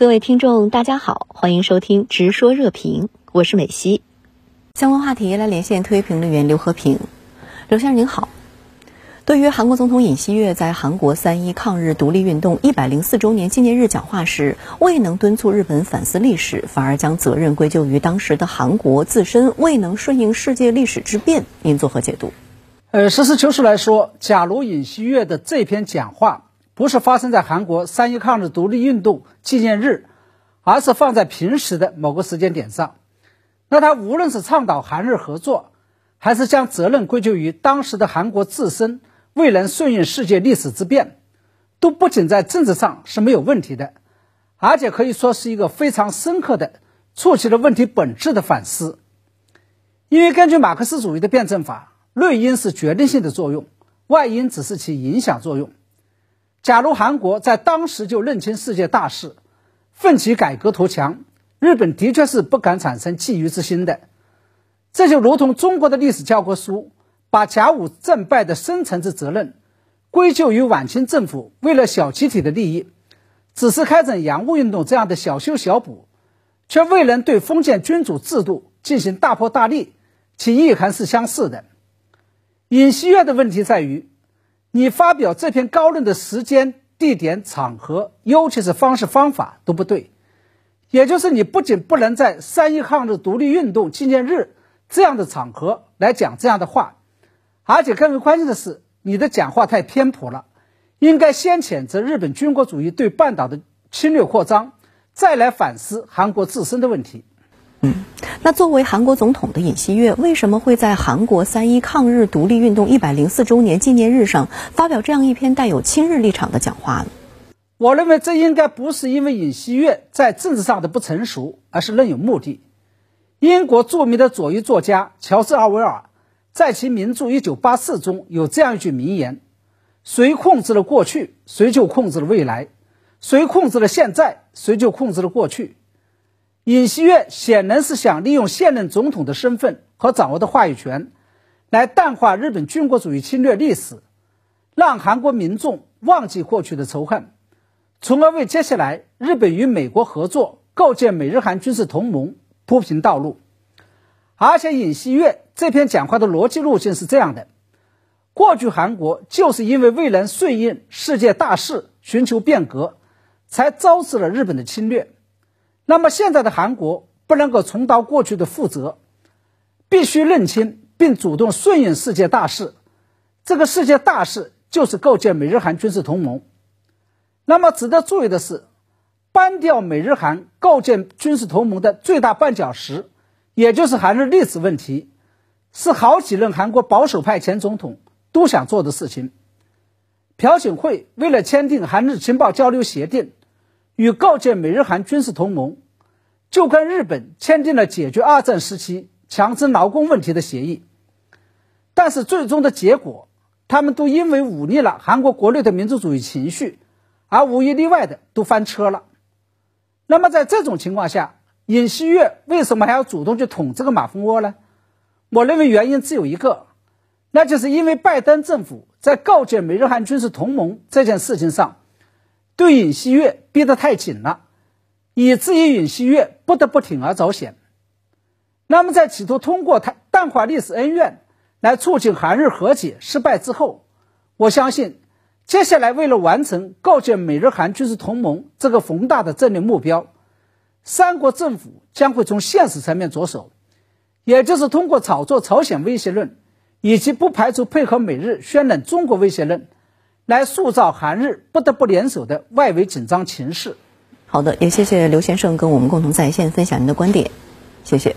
各位听众，大家好，欢迎收听《直说热评》，我是美西。相关话题来连线特约评论员刘和平。刘先生您好。对于韩国总统尹锡悦在韩国三一抗日独立运动一百零四周年纪念日讲话时，未能敦促日本反思历史，反而将责任归咎于当时的韩国自身未能顺应世界历史之变，您作何解读？呃，实事求是来说，假如尹锡悦的这篇讲话不是发生在韩国三一抗日独立运动纪念日，而是放在平时的某个时间点上，那他无论是倡导韩日合作，还是将责任归咎于当时的韩国自身。未能顺应世界历史之变，都不仅在政治上是没有问题的，而且可以说是一个非常深刻的触及了问题本质的反思。因为根据马克思主义的辩证法，内因是决定性的作用，外因只是其影响作用。假如韩国在当时就认清世界大势，奋起改革图强，日本的确是不敢产生觊觎之心的。这就如同中国的历史教科书。把甲午战败的深层次责任归咎于晚清政府为了小集体的利益，只是开展洋务运动这样的小修小补，却未能对封建君主制度进行大破大立，其意涵是相似的。尹锡悦的问题在于，你发表这篇高论的时间、地点、场合，尤其是方式方法都不对，也就是你不仅不能在三一抗日独立运动纪念日这样的场合来讲这样的话。而且更为关键的是，你的讲话太偏颇了，应该先谴责日本军国主义对半岛的侵略扩张，再来反思韩国自身的问题。嗯，那作为韩国总统的尹锡悦，为什么会在韩国三一抗日独立运动一百零四周年纪念日上发表这样一篇带有亲日立场的讲话呢？我认为这应该不是因为尹锡悦在政治上的不成熟，而是另有目的。英国著名的左翼作家乔治·奥威尔。在其名著《一九八四》中有这样一句名言：“谁控制了过去，谁就控制了未来；谁控制了现在，谁就控制了过去。”尹锡悦显然是想利用现任总统的身份和掌握的话语权，来淡化日本军国主义侵略历史，让韩国民众忘记过去的仇恨，从而为接下来日本与美国合作、构建美日韩军事同盟铺平道路。而且，尹锡悦这篇讲话的逻辑路径是这样的：过去韩国就是因为未能顺应世界大势、寻求变革，才招致了日本的侵略。那么，现在的韩国不能够重蹈过去的覆辙，必须认清并主动顺应世界大势。这个世界大势就是构建美日韩军事同盟。那么，值得注意的是，搬掉美日韩构建军事同盟的最大绊脚石。也就是韩日历史问题，是好几任韩国保守派前总统都想做的事情。朴槿惠为了签订韩日情报交流协定，与告诫美日韩军事同盟，就跟日本签订了解决二战时期强征劳工问题的协议。但是最终的结果，他们都因为忤逆了韩国国内的民族主义情绪，而无一例外的都翻车了。那么在这种情况下，尹锡悦为什么还要主动去捅这个马蜂窝呢？我认为原因只有一个，那就是因为拜登政府在告诫美日韩军事同盟这件事情上，对尹锡悦逼得太紧了，以至于尹锡悦不得不铤而走险。那么，在企图通过他淡化历史恩怨来促进韩日和解失败之后，我相信，接下来为了完成构建美日韩军事同盟这个宏大的战略目标。三国政府将会从现实层面着手，也就是通过炒作朝鲜威胁论，以及不排除配合美日渲染中国威胁论，来塑造韩日不得不联手的外围紧张情势。好的，也谢谢刘先生跟我们共同在线分享您的观点，谢谢。